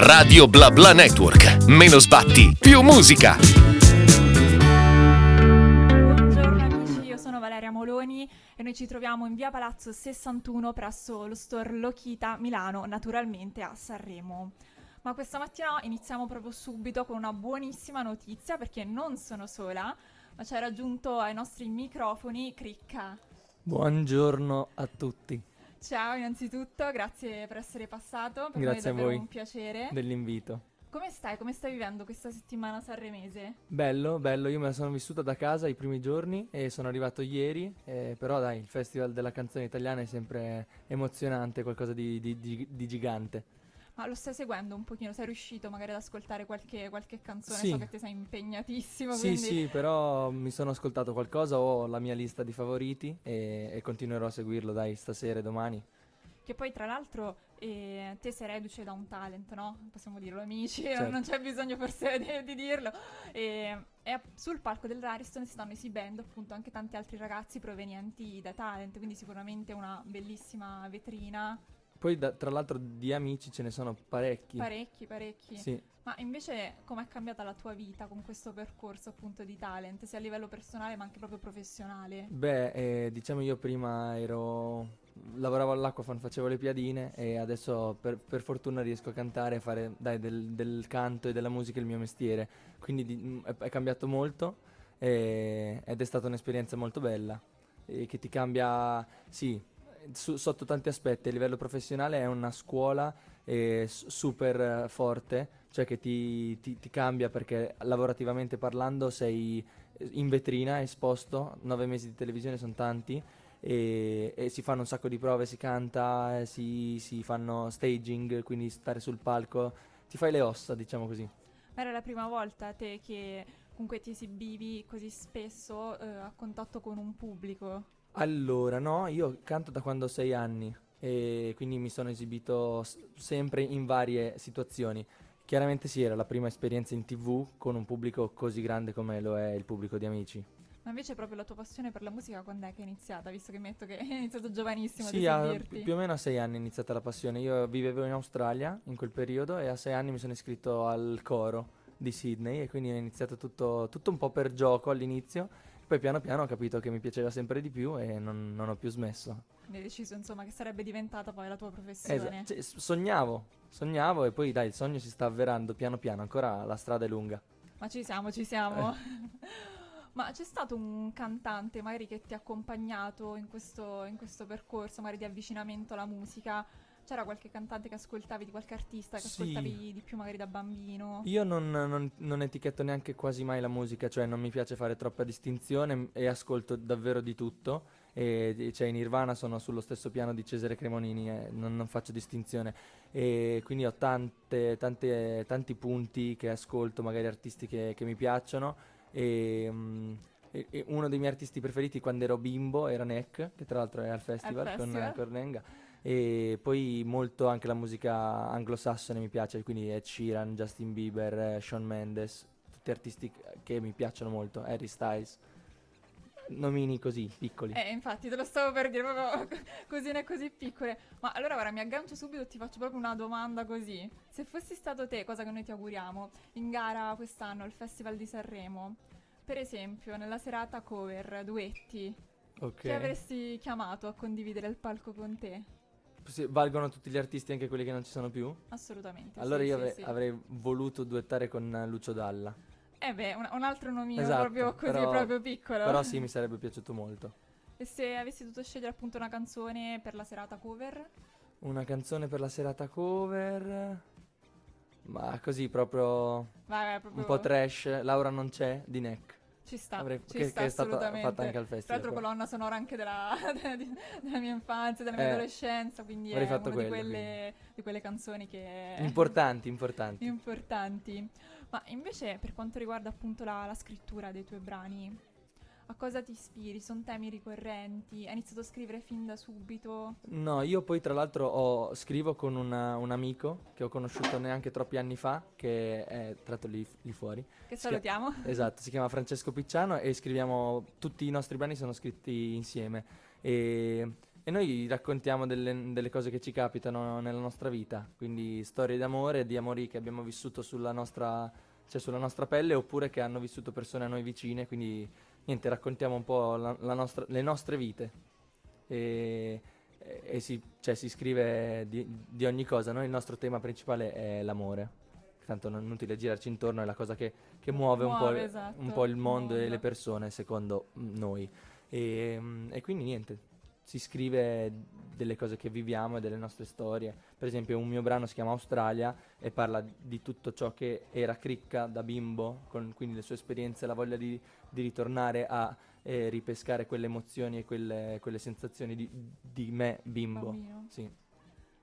Radio Bla Bla Network. Meno sbatti, più musica. Buongiorno amici, io sono Valeria Moloni e noi ci troviamo in via Palazzo 61 presso lo store Lokita Milano, naturalmente a Sanremo. Ma questa mattina iniziamo proprio subito con una buonissima notizia perché non sono sola, ma ci ha raggiunto ai nostri microfoni Cricca. Buongiorno a tutti, Ciao innanzitutto, grazie per essere passato, per Grazie a noi è davvero voi. un piacere. dell'invito. Come stai? Come stai vivendo questa settimana sanremese? Bello, bello, io me la sono vissuta da casa i primi giorni e sono arrivato ieri, eh, però dai, il Festival della canzone italiana è sempre emozionante, qualcosa di, di- di- di gigante. Ma lo stai seguendo un pochino? Sei riuscito magari ad ascoltare qualche, qualche canzone? Sì. So che ti sei impegnatissimo, Sì, quindi... sì, però mi sono ascoltato qualcosa, ho la mia lista di favoriti e, e continuerò a seguirlo, dai, stasera e domani. Che poi tra l'altro eh, te sei reduce da un talent, no? Possiamo dirlo amici, Certo. non c'è bisogno forse di, di dirlo. E, e sul palco dell'Ariston si stanno esibendo appunto anche tanti altri ragazzi provenienti da talent, quindi sicuramente una bellissima vetrina. Poi da- tra l'altro di amici ce ne sono parecchi. Parecchi, parecchi. Sì. Ma invece com'è cambiata la tua vita con questo percorso appunto di talent, sia a livello personale ma anche proprio professionale? Beh, eh, diciamo io prima ero... lavoravo all'Aquafan, facevo le piadine e adesso per, per fortuna riesco a cantare e fare dai, del, del canto e della musica il mio mestiere. Quindi di- è, è cambiato molto e- ed è stata un'esperienza molto bella e che ti cambia, sì, su- sotto tanti aspetti. A livello professionale è una scuola eh, super eh, forte, cioè che ti, ti- ti cambia perché lavorativamente parlando sei in vetrina, esposto, nove mesi di televisione sono tanti e, e si fanno un sacco di prove, si canta, eh, si, si fanno staging, quindi stare sul palco, ti fai le ossa, diciamo così. Ma era la prima volta te che comunque ti esibivi così spesso eh, a contatto con un pubblico? Allora, no, io canto da quando ho sei anni e quindi mi sono esibito s- sempre in varie situazioni. Chiaramente sì, era la prima esperienza in tv con un pubblico così grande come lo è il pubblico di Amici. Ma invece proprio la tua passione per la musica quando è che è iniziata? Visto che metto che hai iniziato giovanissimo Sì, ad a- esibirti. più o meno a sei anni è iniziata la passione. Io vivevo in Australia in quel periodo e a sei anni mi sono iscritto al coro di Sydney e quindi è iniziato tutto, tutto un po' per gioco all'inizio. Poi piano piano ho capito che mi piaceva sempre di più e non, non ho più smesso. Quindi hai deciso insomma che sarebbe diventata poi la tua professione. cioè, s- sognavo, sognavo e poi dai, il sogno si sta avverando piano piano, ancora la strada è lunga. Ma ci siamo, ci siamo. Eh. Ma c'è stato un cantante magari che ti ha accompagnato in questo, in questo percorso, magari di avvicinamento alla musica? C'era qualche cantante che ascoltavi, di qualche artista che Sì. ascoltavi di più magari da bambino? Io non, non- non etichetto neanche quasi mai la musica, cioè non mi piace fare troppa distinzione e ascolto davvero di tutto. E, cioè in Nirvana sono sullo stesso piano di Cesare Cremonini, eh, non, non faccio distinzione. E quindi ho tante, tante- tanti punti che ascolto, magari artisti che, che mi piacciono. E, mm, e- uno dei miei artisti preferiti quando ero bimbo era Neck, che tra l'altro è al festival, festival. con Cornenga. E poi molto anche la musica anglosassone mi piace, quindi Ed Sheeran, Justin Bieber, eh, Shawn Mendes, tutti artisti che- mi piacciono molto, Harry Styles. Nomini così, piccoli. Eh, infatti, te lo stavo per dire proprio cosine così piccole. Ma allora, guarda, mi aggancio subito e ti faccio proprio una domanda così. Se fossi stato te, cosa che noi ti auguriamo, in gara quest'anno al Festival di Sanremo, per esempio, nella serata cover, duetti, ok. chi avresti chiamato a condividere il palco con te? Valgono tutti gli artisti, anche quelli che non ci sono più? Assolutamente. Allora sì, io sì, avrei, sì. avrei voluto duettare con Lucio Dalla. Eh beh, un, un altro nomino Esatto, proprio così, però- proprio piccolo. Però sì, mi sarebbe piaciuto molto. E se avessi dovuto scegliere appunto una canzone per la serata cover? Una canzone per la serata cover. Ma così proprio vai, proprio... un po' trash. Laura non c'è di Neck. Ci sta, Avrei- ci che, sta che è stata assolutamente. fatta anche al Tra festival. l'altro però. colonna sonora anche della, di- della mia infanzia, della mia Eh, adolescenza, quindi è una di quello, quelle, di quelle canzoni che... Importanti, importanti. importanti. Ma invece per quanto riguarda appunto la, la scrittura dei tuoi brani, a cosa ti ispiri? Sono temi ricorrenti? Hai iniziato a scrivere fin da subito? No, io poi tra l'altro ho- scrivo con una- un amico che ho conosciuto neanche troppi anni fa, che è tra l'altro lì, lì fuori. Che Si salutiamo. Esatto, si chiama Francesco Picciano e scriviamo, tutti i nostri brani sono scritti insieme. E e noi raccontiamo delle, delle cose che ci capitano nella nostra vita, quindi storie d'amore, di amori che abbiamo vissuto sulla nostra, cioè sulla nostra pelle oppure che hanno vissuto persone a noi vicine, quindi niente, raccontiamo un po' la, la nostra, le nostre vite e, e, si, cioè, si, scrive di, di, ogni cosa, noi il nostro tema principale è l'amore, tanto non è inutile girarci intorno, è la cosa che, che muove, muove, un, po', esatto, un po' il mondo, mondo e le persone secondo noi. E, e quindi niente, si scrive delle cose che viviamo e delle nostre storie. Per esempio, un mio brano si chiama Australia e parla di tutto ciò che era cricca da bimbo, con quindi le sue esperienze, la voglia di, di ritornare a eh, ripescare quelle emozioni e quelle, quelle sensazioni di, di, me bimbo. Sì.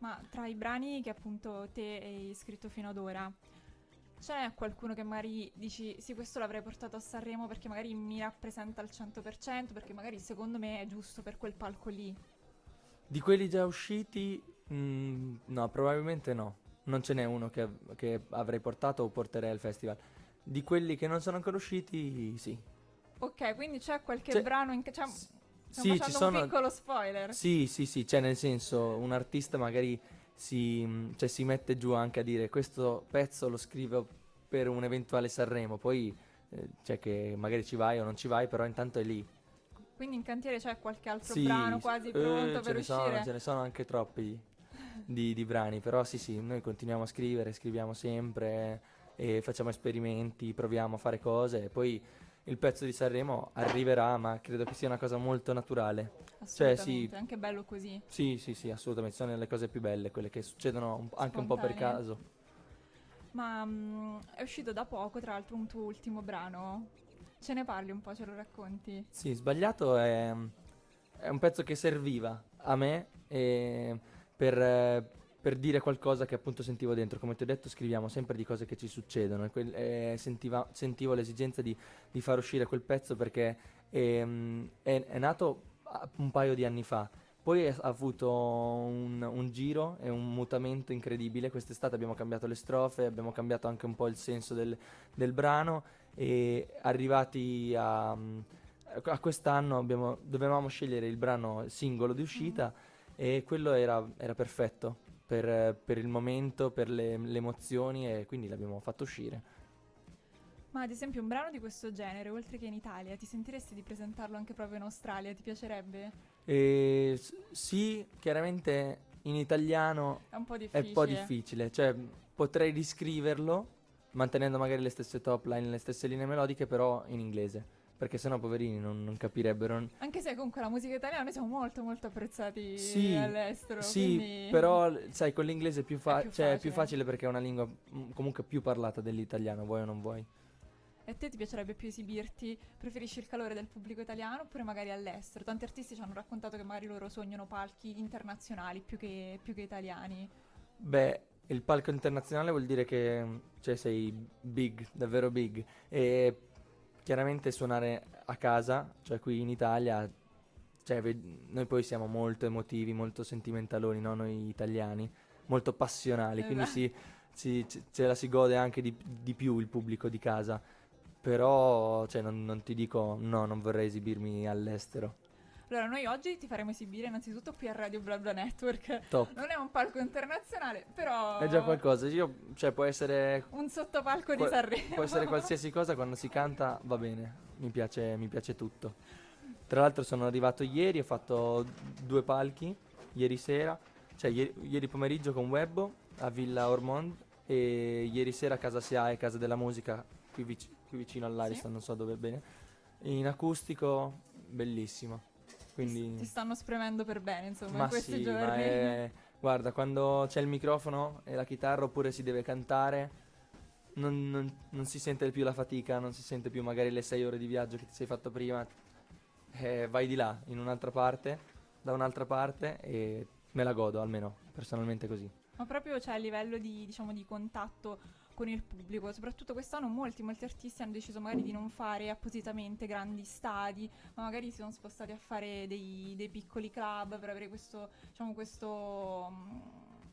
Ma tra i brani che appunto te hai scritto fino ad ora, c'è qualcuno che magari dici sì questo l'avrei portato a Sanremo perché magari mi rappresenta al 100% perché magari secondo me è giusto per quel palco lì? Di quelli già usciti mh, mm, no probabilmente no non ce n'è uno che, che, avrei portato o porterei al festival di quelli che non sono ancora usciti sì ok quindi c'è qualche c'è, brano in... Cioè, s- sì, ci sono un piccolo spoiler sì sì sì c'è nel senso un artista magari si, cioè, si mette giù anche a dire questo pezzo lo scrivo per un eventuale Sanremo, poi eh, cioè che magari ci vai o non ci vai, però intanto è lì. Quindi in cantiere c'è qualche altro sì, brano quasi pronto eh, per uscire? Sono, ce ne sono anche troppi di, di, brani, però sì sì, noi continuiamo a scrivere, scriviamo sempre e facciamo esperimenti, proviamo a fare cose e poi il pezzo di Sanremo arriverà, ma credo che sia una cosa molto naturale. Cioè, sì, è anche bello così. Sì, sì, sì, assolutamente, sono le cose più belle, quelle che succedono un, anche un po' per caso. Ma um, è uscito da poco, tra l'altro, un tuo ultimo brano. Ce ne parli un po', ce lo racconti? Sì, Sbagliato è, è un pezzo che serviva a me per, per, dire qualcosa che appunto sentivo dentro. Come ti ho detto, scriviamo sempre di cose che ci succedono e, quel, e sentiva, sentivo l'esigenza di, di, far uscire quel pezzo perché è, è, è nato un paio di anni fa poi ha avuto un, un, giro e un mutamento incredibile. Quest'estate abbiamo cambiato le strofe, abbiamo cambiato anche un po' il senso del, del brano e arrivati a, a quest'anno abbiamo, dovevamo scegliere il brano singolo di uscita mm. e quello era, era perfetto per, per, il momento, per le, le emozioni e quindi l'abbiamo fatto uscire. Ma ad esempio un brano di questo genere, oltre che in Italia, ti sentiresti di presentarlo anche proprio in Australia? Ti piacerebbe? Eh, sì, chiaramente in italiano è un po' difficile. È un po' difficile. Cioè, potrei riscriverlo mantenendo magari le stesse top line, le stesse linee melodiche, però in inglese. Perché sennò poverini non, non capirebbero. Anche se comunque la musica italiana noi siamo molto molto apprezzati sì, all'estero. Sì, quindi... però sai, con l'inglese è più, fa- è più cioè, è più facile perché è una lingua mm, comunque più parlata dell'italiano, vuoi o non vuoi. E a te ti piacerebbe più esibirti? Preferisci il calore del pubblico italiano oppure magari all'estero? Tanti artisti ci hanno raccontato che magari loro sognano palchi internazionali più che, più che italiani. Beh, il palco internazionale vuol dire che cioè, sei big, davvero big. E chiaramente suonare a casa, cioè qui in Italia, cioè, noi poi siamo molto emotivi, molto sentimentaloni, no? noi italiani, molto passionali, esatto. quindi si, si, ce la si gode anche di, di più il pubblico di casa però cioè, non, non, ti dico no, non vorrei esibirmi all'estero. Allora, noi oggi ti faremo esibire innanzitutto qui a Radio Bla Bla Network. Top. Non è un palco internazionale, però... È già qualcosa. Io, cioè, può essere... Un sottopalco di Sanremo. Può essere qualsiasi cosa, quando si canta va bene. Mi piace, mi piace tutto. Tra l'altro sono arrivato ieri, ho fatto due palchi, ieri sera, cioè ieri, ieri pomeriggio con Webbo a Villa Ormond e ieri sera a Casa SIAE, Casa della Musica, qui vicino qui vicino all'Ariston, sì. non so dove bene. In acustico, bellissimo. Quindi... Ti stanno spremendo per bene, insomma, ma in questi sì, giorni. Ma è... Guarda, quando c'è il microfono e la chitarra oppure si deve cantare, non, non, non, si sente più la fatica, non si sente più magari le sei ore di viaggio che ti sei fatto prima. Eh, vai di là, in un'altra parte, da un'altra parte e me la godo, almeno personalmente così. Ma proprio c'è a livello di, diciamo, di contatto con il pubblico. Soprattutto quest'anno molti, molti artisti hanno deciso magari di non fare appositamente grandi stadi, ma magari si sono spostati a fare dei, dei piccoli club per avere questo, diciamo, questo, mm,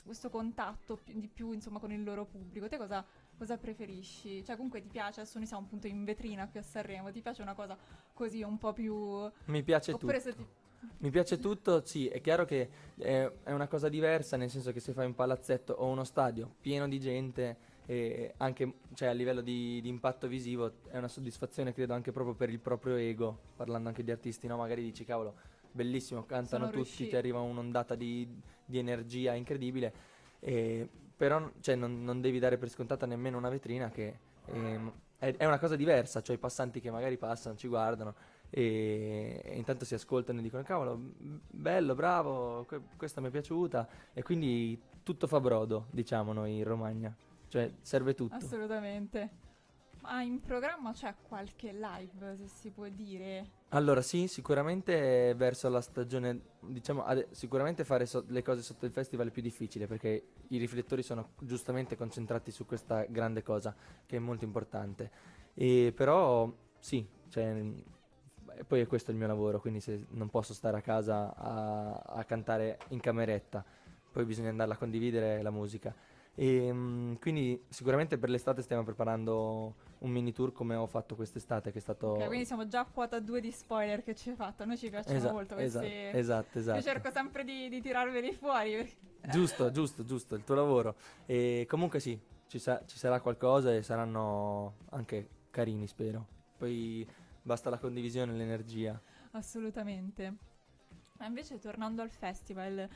questo contatto di più insomma, con il loro pubblico. Te cosa, cosa preferisci? Cioè, comunque ti piace? Adesso noi siamo appunto in vetrina qui a Sanremo. Ti piace una cosa così un po' più. Mi piace Oppure tutto. Ti Mi piace tutto, sì, è chiaro che è una cosa diversa, nel senso che se fai un palazzetto o uno stadio pieno di gente, e anche cioè, a livello di, di impatto visivo, è una soddisfazione, credo, anche proprio per il proprio ego, parlando anche di artisti, no? Magari dici, cavolo, bellissimo, cantano Sono tutti, riusciti. ti arriva un'ondata di, di energia incredibile, e- però cioè, non, non devi dare per scontata nemmeno una vetrina che ehm, è, è una cosa diversa, cioè i passanti che magari passano, ci guardano e, e intanto si ascoltano e dicono cavolo, bello, bravo, que- questa mi è piaciuta e quindi tutto fa brodo, diciamo noi in Romagna, cioè serve tutto. Assolutamente. Ma in programma c'è qualche live, se si può dire? Allora sì, sicuramente verso la stagione, diciamo, ade- sicuramente fare so- le cose sotto il festival è più difficile perché i riflettori sono giustamente concentrati su questa grande cosa che è molto importante. E però sì, cioè, e poi è questo il mio lavoro, quindi se non posso stare a casa a, a cantare in cameretta, poi bisogna andarla a condividere la musica. E, mh, quindi sicuramente per l'estate stiamo preparando un mini tour come ho fatto quest'estate che è stato... Ok, quindi siamo già a quota 2 di spoiler che ci hai fatto. A noi ci piacciono Esa- molto questi. esatto, esatto. Io cerco sempre di, di tirarveli fuori. Giusto, giusto, giusto, il tuo lavoro. E comunque sì, ci, sa- ci sarà qualcosa e saranno anche carini, spero. Poi basta la condivisione e l'energia. Assolutamente. Ma invece tornando al festival,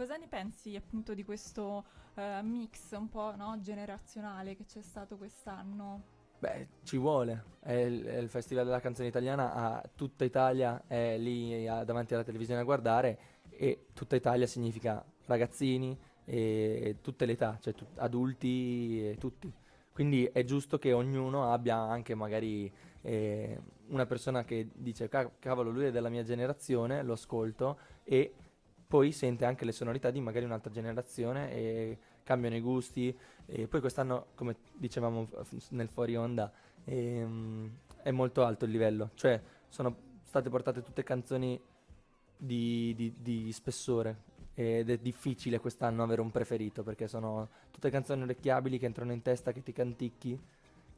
cosa ne pensi appunto di questo eh, mix un po' no, generazionale che c'è stato quest'anno? Beh, ci vuole. È il, è il Festival della canzone italiana, a tutta Italia è lì a- davanti alla televisione a guardare e tutta Italia significa ragazzini e tutte le età, cioè tut- adulti e tutti. Quindi è giusto che ognuno abbia anche magari eh, una persona che dice "Ca- cavolo lui è della mia generazione, lo ascolto e poi sente anche le sonorità di magari un'altra generazione e cambiano i gusti e poi quest'anno, come dicevamo nel fuori onda, ehm, è molto alto il livello, cioè sono state portate tutte canzoni di, di- di spessore ed è difficile quest'anno avere un preferito perché sono tutte canzoni orecchiabili che entrano in testa, che ti canticchi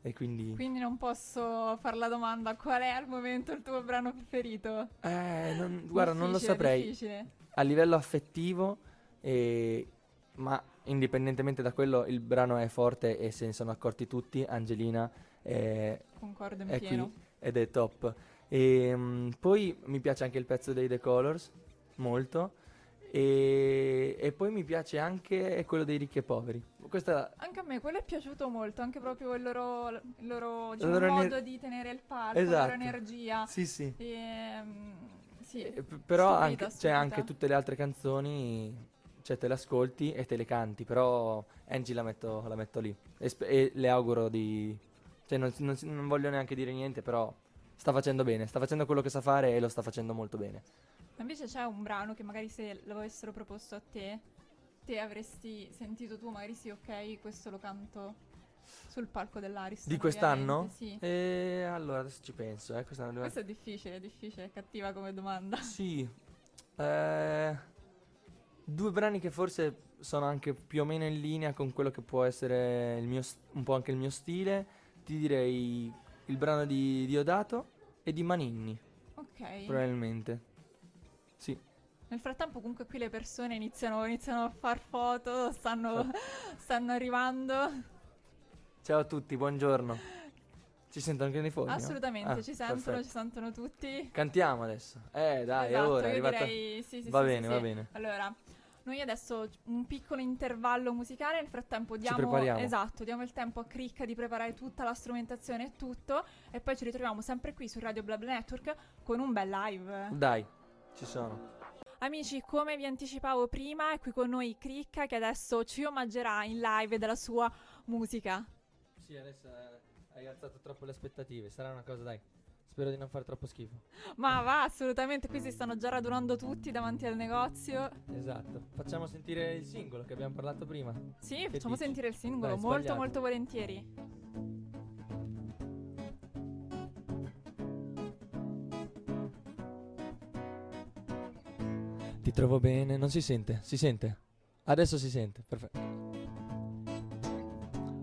e quindi... Quindi non posso fare la domanda qual è al momento il tuo brano preferito? Eh, non- guarda, non lo saprei. Difficile. A livello affettivo, eh, ma indipendentemente da quello, il brano è forte e se ne sono accorti tutti. Angelina è, in è qui ed è top. E, mm, poi mi piace anche il pezzo dei The Colors, molto. E, e poi mi piace anche quello dei ricchi e poveri. Questa Anche a me quello è piaciuto molto, anche proprio il loro, il loro, diciamo, loro ener- modo di tenere il palco, la Esatto. loro energia. Sì, sì. Ehm, sì. Eh, però Stupida, anche, c'è stupida. anche tutte le altre canzoni, cioè te le ascolti e te le canti, però Angie la metto, la metto lì e, sp- e le auguro di... cioè non, non non voglio neanche dire niente, però sta facendo bene, sta facendo quello che sa fare e lo sta facendo molto bene. Ma invece c'è un brano che magari se lo avessero proposto a te, te avresti sentito tu, magari sì, ok, questo lo canto sul palco dell'Ariston. Di quest'anno? Sì. E allora adesso ci penso, eh, quest'anno Questo è difficile, è difficile, è cattiva come domanda. Sì, eh, due brani che forse sono anche più o meno in linea con quello che può essere il mio, un po' anche il mio stile. Ti direi il brano di Diodato e di Maninni, Ok. probabilmente. Sì, Nel frattempo comunque qui le persone iniziano, iniziano a far foto, stanno, stanno arrivando. Ciao a tutti, buongiorno. Ci sentono anche nei fuori? no? Assolutamente, Ah, ci sentono, perfetto. ci sentono tutti. Cantiamo adesso. Eh, dai, è Esatto, ora, è arrivata... direi sì, sì, Va sì, bene, va bene. Allora, noi adesso un piccolo intervallo musicale, nel frattempo diamo prepariamo. esatto, diamo il tempo a Cricca di preparare tutta la strumentazione e tutto e poi ci ritroviamo sempre qui su Radio Blabla Network con un bel live. Dai, ci sono. Amici, come vi anticipavo prima, è qui con noi Cricca che adesso ci omaggerà in live della sua musica. Sì, adesso eh, hai alzato troppo le aspettative. Sarà una cosa, dai. Spero di non fare troppo schifo. Ma va, assolutamente, qui si stanno già radunando tutti davanti al negozio. Esatto. Facciamo sentire il singolo che abbiamo parlato prima. Sì, facciamo dici? sentire il singolo, Dai, molto sbagliato. molto volentieri. Ti trovo bene, non si sente? Si sente? Adesso si sente, perfetto.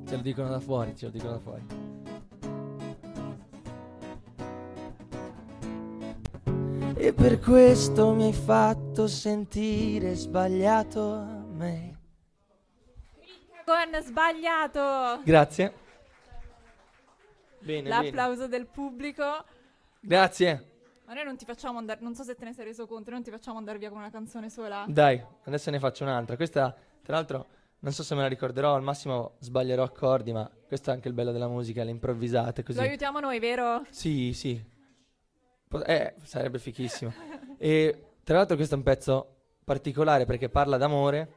Ce lo dicono da fuori, ce lo dicono da E per questo mi hai fatto sentire sbagliato me. Con sbagliato! Grazie. Bene, bene. L'applauso del pubblico. Grazie. Ma noi non ti facciamo andare, non so se te ne sei reso conto, noi non ti facciamo andare via con una canzone sola. Dai, adesso ne faccio un'altra. Questa, tra l'altro, non so se me la ricorderò, al massimo sbaglierò accordi, ma questo è anche il bello della musica, le improvvisate così. Lo aiutiamo noi, vero? Sì, sì. Po- eh, sarebbe fichissimo. e tra l'altro questo è un pezzo particolare perché parla d'amore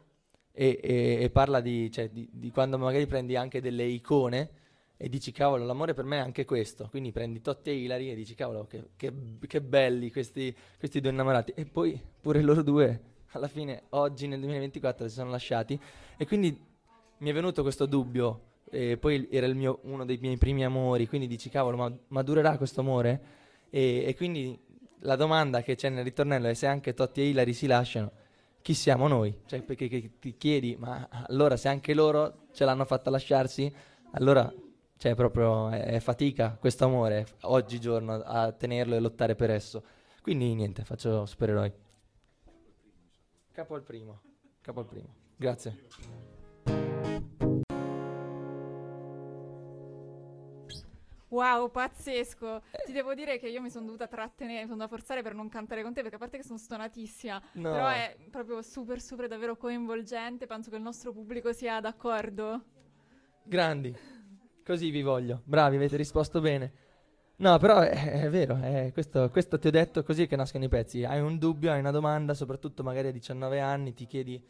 e, e- e parla di, cioè, di- di quando magari prendi anche delle icone e dici cavolo l'amore per me è anche questo, quindi prendi Totti e Hilary e dici cavolo che, che- che belli questi, questi due innamorati e poi pure loro due alla fine oggi nel 2024 si sono lasciati e quindi mi è venuto questo dubbio e poi era mio- uno dei miei primi amori, quindi dici cavolo ma, ma durerà questo amore? E, e quindi la domanda che c'è nel ritornello è se anche Totti e Hilary si lasciano, chi siamo noi? Cioè, perché ti chiedi, ma allora se anche loro ce l'hanno fatta lasciarsi, allora cioè, proprio è, è fatica questo amore oggigiorno a tenerlo e lottare per esso. Quindi niente, faccio supereroi. Capo al primo, capo al primo. Grazie. Wow, pazzesco. Ti devo dire che io mi sono dovuta trattenere, mi sono dovuta forzare per non cantare con te, perché a parte che sono stonatissima, No. però è proprio super, super davvero coinvolgente. Penso che il nostro pubblico sia d'accordo. Grandi, così vi voglio. Bravi, avete risposto bene. No, però è, è vero, è questo, questo ti ho detto così che nascono i pezzi. Hai un dubbio, hai una domanda, soprattutto magari a 19 anni ti chiedi,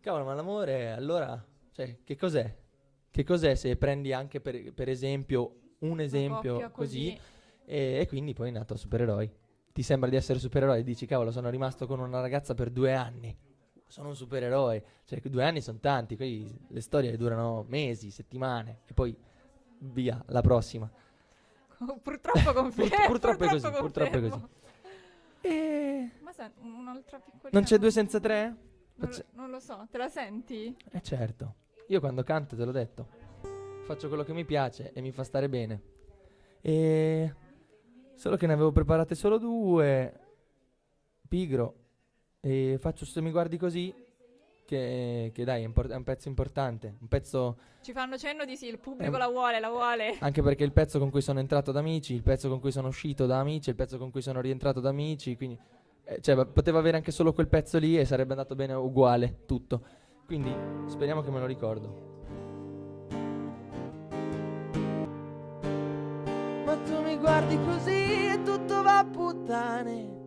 cavolo, ma l'amore allora, cioè, che cos'è? Che cos'è se prendi anche per, per esempio un esempio coppia così, e, e quindi poi è nato supereroi. Ti sembra di essere supereroe e dici, cavolo, sono rimasto con una ragazza per due anni. Sono un supereroe. Cioè, due anni sono tanti, poi le storie durano mesi, settimane, e poi via, la prossima. Purtroppo confermo. purtroppo è così, purtroppo è confermo. E Ma senti, un'altra piccolina. non c'è due senza tre? Non lo, non lo so, te la senti? Eh certo, io quando canto te l'ho detto, faccio quello che mi piace e mi fa stare bene. E solo che ne avevo preparate solo due, pigro, e faccio se mi guardi così, che, che dai, è, impor- è un pezzo importante, un pezzo Ci fanno cenno di sì, il pubblico Ehm, la vuole, la vuole. anche perché è il pezzo con cui sono entrato da amici, il pezzo con cui sono uscito da amici, il pezzo con cui sono rientrato da amici, quindi eh, cioè, poteva avere anche solo quel pezzo lì e sarebbe andato bene uguale tutto. Quindi speriamo che me lo ricordo. Ma tu mi guardi così e tutto va a puttane.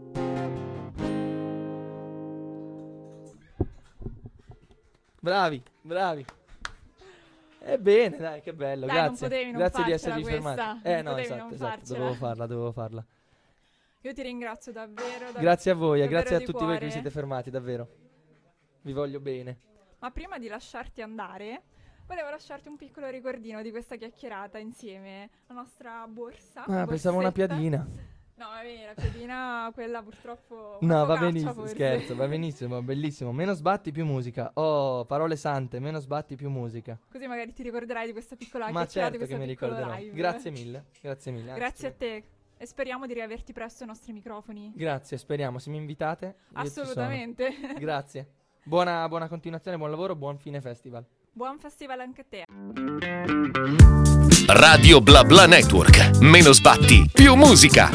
Bravi, bravi. Ebbene, dai, che bello, Dai, non grazie. potevi non grazie di farcela esservi fermati. questa, Eh non no, esatto, non esatto, dovevo farla, dovevo farla. Io ti ringrazio davvero. dav- Grazie a voi davvero grazie a tutti voi che vi cuore. siete fermati, davvero. Vi voglio bene. Ma prima di lasciarti andare, volevo lasciarti un piccolo ricordino di questa chiacchierata insieme. La nostra borsa. Ah, pensavo una borsetta. piadina. No, vabbè, la piadina, quella purtroppo. No, va benissimo, forse. scherzo, va benissimo, bellissimo. Meno sbatti, più musica. Oh, parole sante, meno sbatti, più musica. Così magari ti ricorderai di questa piccola Ma certo che mi ricorderò. live. Grazie mille, grazie mille. Grazie a te. E speriamo di riaverti presto ai nostri microfoni. Grazie, speriamo, se mi invitate. Assolutamente. Grazie. Buona, buona continuazione, buon lavoro, buon fine festival. Buon festival anche a te. Radio Bla Bla Network. Meno sbatti, più musica.